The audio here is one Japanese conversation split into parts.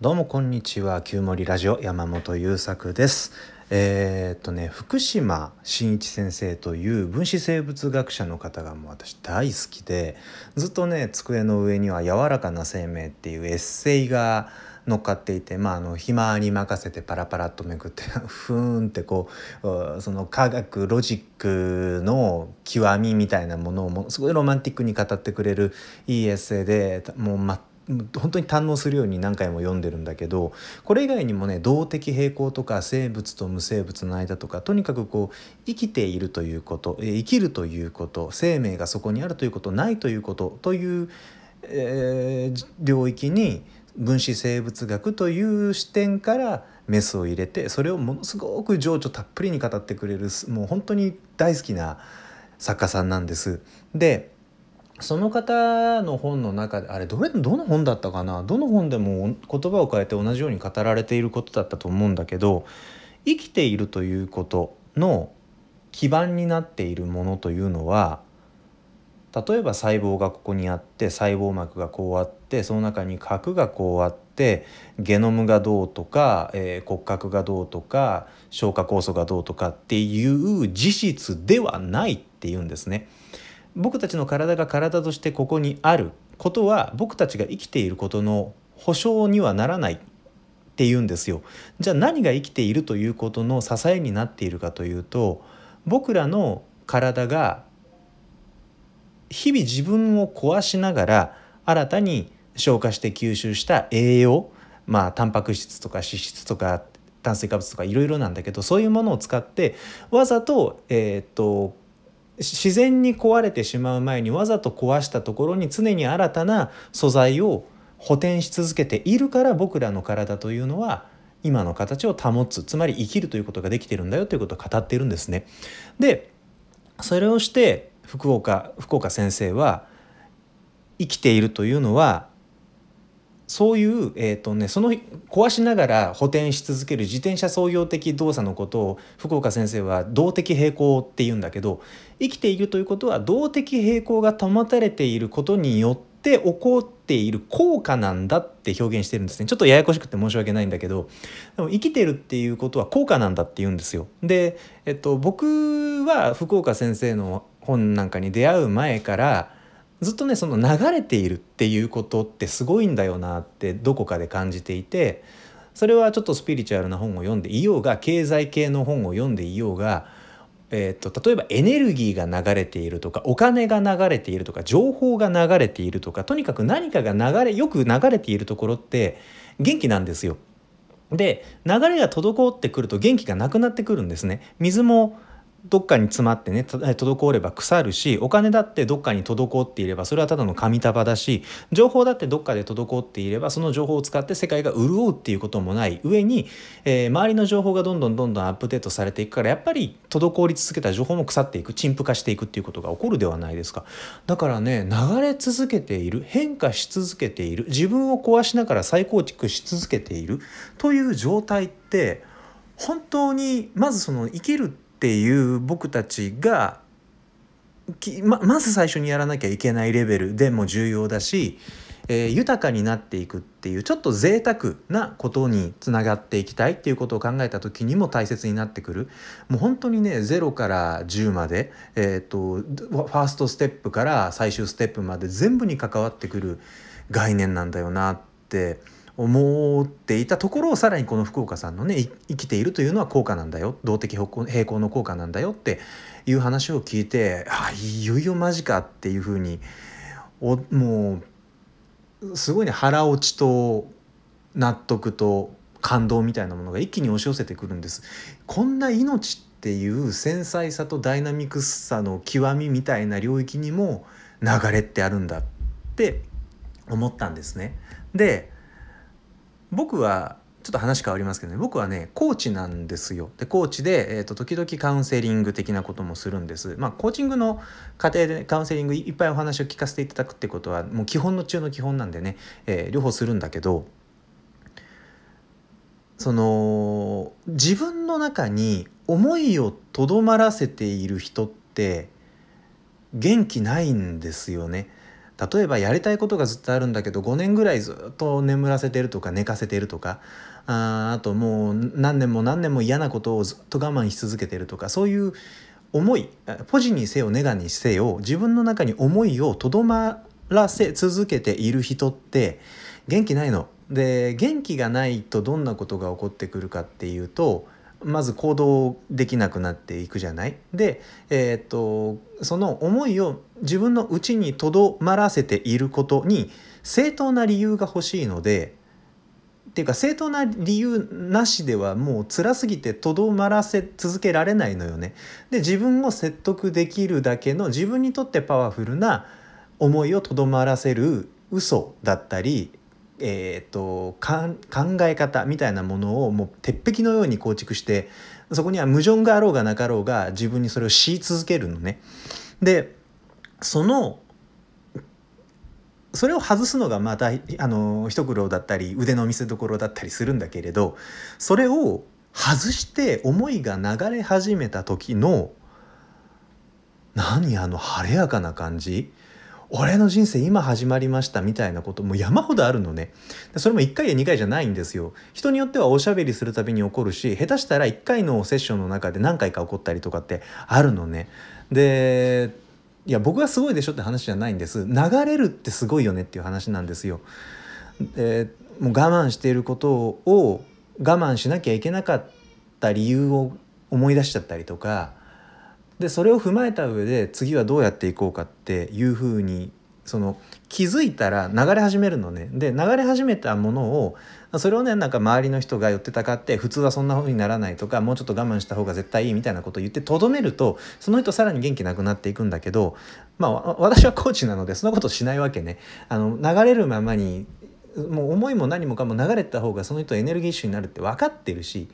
どうもこんにちは旧森ラジオ山本優作です。えー、っとね福島真一先生という分子生物学者の方がもう私大好きでずっとね机の上には「柔らかな生命」っていうエッセイが乗っかっていて、まあ、あの暇に任せてパラパラっとめくって ふーんってこうその科学ロジックの極みみたいなものをもすごいロマンティックに語ってくれるいいエッセイでもう全本当に堪能するように何回も読んでるんだけどこれ以外にもね動的平衡とか生物と無生物の間とかとにかくこう生きているということ生きるということ生命がそこにあるということないということという、えー、領域に分子生物学という視点からメスを入れてそれをものすごく情緒たっぷりに語ってくれるもう本当に大好きな作家さんなんです。でその方の本の中であれどれどの本だったかな？どの本でも言葉を変えて同じように語られていることだったと思うんだけど生きているということの基盤になっているものというのは例えば細胞がここにあって細胞膜がこうあってその中に核がこうあってゲノムがどうとか、えー、骨格がどうとか消化酵素がどうとかっていう事実ではないっていうんですね。僕たちの体が体としてここにあることは僕たちが生きていることの保証にはならないっていうんですよ。じゃあ何が生きているということの支えになっているかというと僕らの体が日々自分を壊しながら新たに消化して吸収した栄養まあタンパク質とか脂質とか炭水化物とかいろいろなんだけどそういうものを使ってわざと,、えー、っと自然に壊れてしまう前にわざと壊したところに常に新たな素材を補填し続けているから僕らの体というのは今の形を保つつまり生きるということができてるんだよということを語ってるんですね。でそれをして福岡福岡先生は生きているというのはそういう、えーとね、その壊しながら補填し続ける自転車操業的動作のことを福岡先生は動的平衡っていうんだけど生きているということは動的平衡が保たれていることによって起こっている効果なんだって表現してるんですねちょっとややこしくて申し訳ないんだけどでも生きてるっていうことは効果なんだって言うんですよ。で、えっと、僕は福岡先生の本なんかに出会う前からずっとねその流れているっていうことってすごいんだよなってどこかで感じていてそれはちょっとスピリチュアルな本を読んでいようが経済系の本を読んでいようが、えーと、例えばエネルギーが流れているとかお金が流れているとか情報が流れているとかとにかく何かが流れよく流れているところって元気なんですよ。で流れが滞ってくると元気がなくなってくるんですね。水もどっかに詰まってね滞れば腐るしお金だってどっかに滞っていればそれはただの紙束だし情報だってどっかで滞っていればその情報を使って世界が潤うっていうこともない。上に、えー、周りの情報がどんどんどんどんアップデートされていくからやっぱり滞り続けた情報も腐っていく陳腐化していくっていうことが起こるではないですか。だからね流れ続けている変化し続けている自分を壊しながら再構築し続けているという状態って本当にまずその生きるってっていう僕たちがままず最初にやらなきゃいけないレベルでも重要だし、えー、豊かになっていくっていうちょっと贅沢なことにつながっていきたいっていうことを考えた時にも大切になってくる。もう本当にね0から10まで、えーと、ファーストステップから最終ステップまで全部に関わってくる概念なんだよな。って思っていたところをさらにこの福岡さんのね生きているというのは効果なんだよ動的平衡の効果なんだよっていう話を聞いてあいよいよマジかっていうふうにおもうすごいね腹落ちと納得と感動みたいなものが一気に押し寄せてくるんです。こんな命っていう繊細さとダイナミクスさの極みみたいな領域にも流れってあるんだって思ったんですね。で僕はちょっと話変わりますけどね。僕はねコーチなんですよ。でコーチで、えーと、時々カウンセリング的なこともするんです。まあコーチングの過程でカウンセリングいっぱいお話を聞かせていただくってことはもう基本の中の基本なんでね、えー、両方するんだけどその自分の中に思いをとどまらせている人って元気ないんですよね。例えばやりたいことがずっとあるんだけど5年ぐらいずっと眠らせてるとか寝かせてるとかああともう何年も何年も嫌なことをずっと我慢し続けてるとかそういう思いポジにせよネガにせよ自分の中に思いをとどまらせ続けている人って元気ないの。で元気がないとどんなことが起こってくるかっていうとまず行動できなくなっていくじゃない？で、えー、っとその思いを自分の内にとどまらせていることに正当な理由が欲しいのでっていうか正当な理由なしではもう辛すぎてとどまらせ続けられないのよね。で自分を説得できるだけの自分にとってパワフルな思いをとどまらせる嘘だったりえーと、考え方みたいなものをもう鉄壁のように構築してそこには矛盾があろうがなかろうが自分にそれを強い続けるのね。でそのそれを外すのがまたあの一苦労だったり腕の見せ所だったりするんだけれどそれを外して思いが流れ始めた時の何あの晴れやかな感じ？俺の人生今始まりましたみたいなことも山ほどあるのね。それも1回や2回じゃないんですよ。人によってはおしゃべりするたびに起こるし下手したら1回のセッションの中で何回か起こったりとかってあるのね。でいや僕がすごいでしょって話じゃないんです。流れるってすごいよねっていう話なんですよ。でもう我慢していることを我慢しなきゃいけなかった理由を思い出しちゃったりとかでそれを踏まえた上で次はどうやっていこうかっていうふうにその気づいたら流れ始めるのね。で流れ始めたものをそれをねなんか周りの人が寄ってたかって普通はそんな風にならないとかもうちょっと我慢した方が絶対いいみたいなことを言ってとどめるとその人さらに元気なくなっていくんだけどまあ私はコーチなのでそんなことしないわけね。あの流れるままにもう思いも何もかも流れた方がその人エネルギッシュになるって分かってるし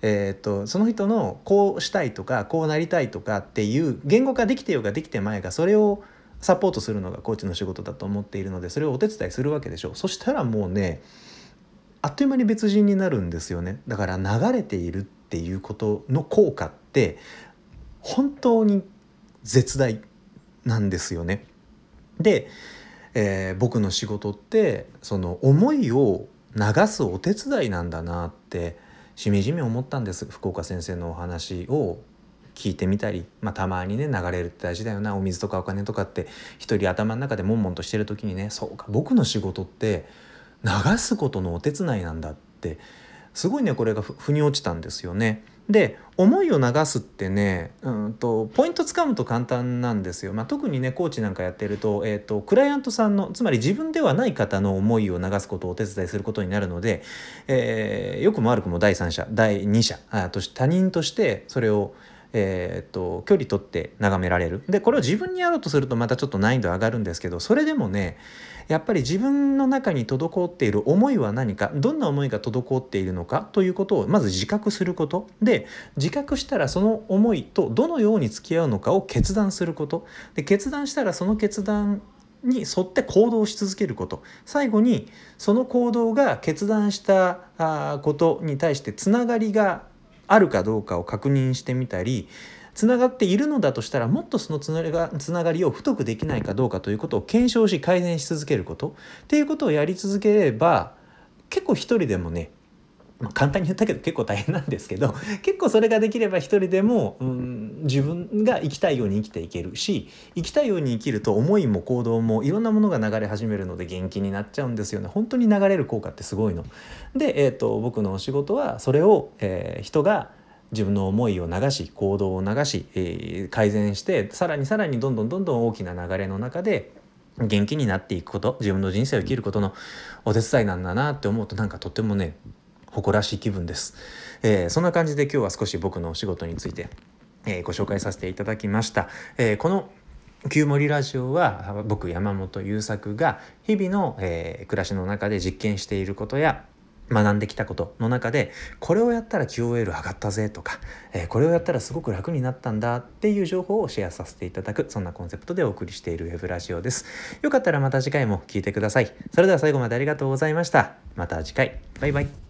えーと、その人のこうしたいとかこうなりたいとかっていう言語化できてようができてまいがそれをサポートするのがコーチの仕事だと思っているのでそれをお手伝いするわけでしょうそしたらもうねあっという間に別人になるんですよねだから流れているっていうことの効果って本当に絶大なんですよね。で、えー、僕の仕事ってその思いを流すお手伝いなんだなってしみじみ思ったんです福岡先生のお話を聞いてみたり、まあ、たまにね流れるって大事だよなお水とかお金とかって一人頭の中で悶々としてる時にねそうか僕の仕事って流すことのお手伝いなんだってすごいねこれが腑に落ちたんですよね。で思いを流すってねうんとポイントつかむと簡単なんですよ、まあ、特にねコーチなんかやってると,、えーと、クライアントさんのつまり自分ではない方の思いを流すことをお手伝いすることになるので、えー、よくも悪くも第三者第二者あと他人としてそれをえー、っと距離取って眺められる。でこれを自分にやろうとするとまたちょっと難易度上がるんですけどそれでもねやっぱり自分の中に滞っている思いは何かどんな思いが滞っているのかということをまず自覚すること。で自覚したらその思いとどのように付き合うのかを決断すること。で決断したらその決断に沿って行動し続けること。最後にその行動が決断したことに対してつながりがあるかどうかを確認してみたりつながっているのだとしたらもっとそのつながつながりを太くできないかどうかということを検証し改善し続けること。っていうことをやり続ければ結構一人でもね、簡単に言ったけど結構大変なんですけど 結構それができれば一人でも、うん、自分が生きたいように生きていけるし生きたいように生きると思いも行動もいろんなものが流れ始めるので元気になっちゃうんですよね本当に流れる効果ってすごいの。で、えーと、僕のお仕事はそれを、えー、人が自分の思いを流し行動を流し、えー、改善してさらにさらにどんどんどんどん大きな流れの中で元気になっていくこと自分の人生を生きることのお手伝いなんだなって思うとなんかとってもね誇らしい気分です、えー、そんな感じで今日は少し僕のお仕事について、えー、ご紹介させていただきました、えー、この旧森ラジオは僕山本優作が日々の、え暮らしの中で実験していることや学んできたことの中でこれをやったら QOL 上がったぜとか、えー、これをやったらすごく楽になったんだっていう情報をシェアさせていただくそんなコンセプトでお送りしているウェブラジオです。よかったらまた次回も聴いてください。それでは最後までありがとうございました。また次回。バイバイ。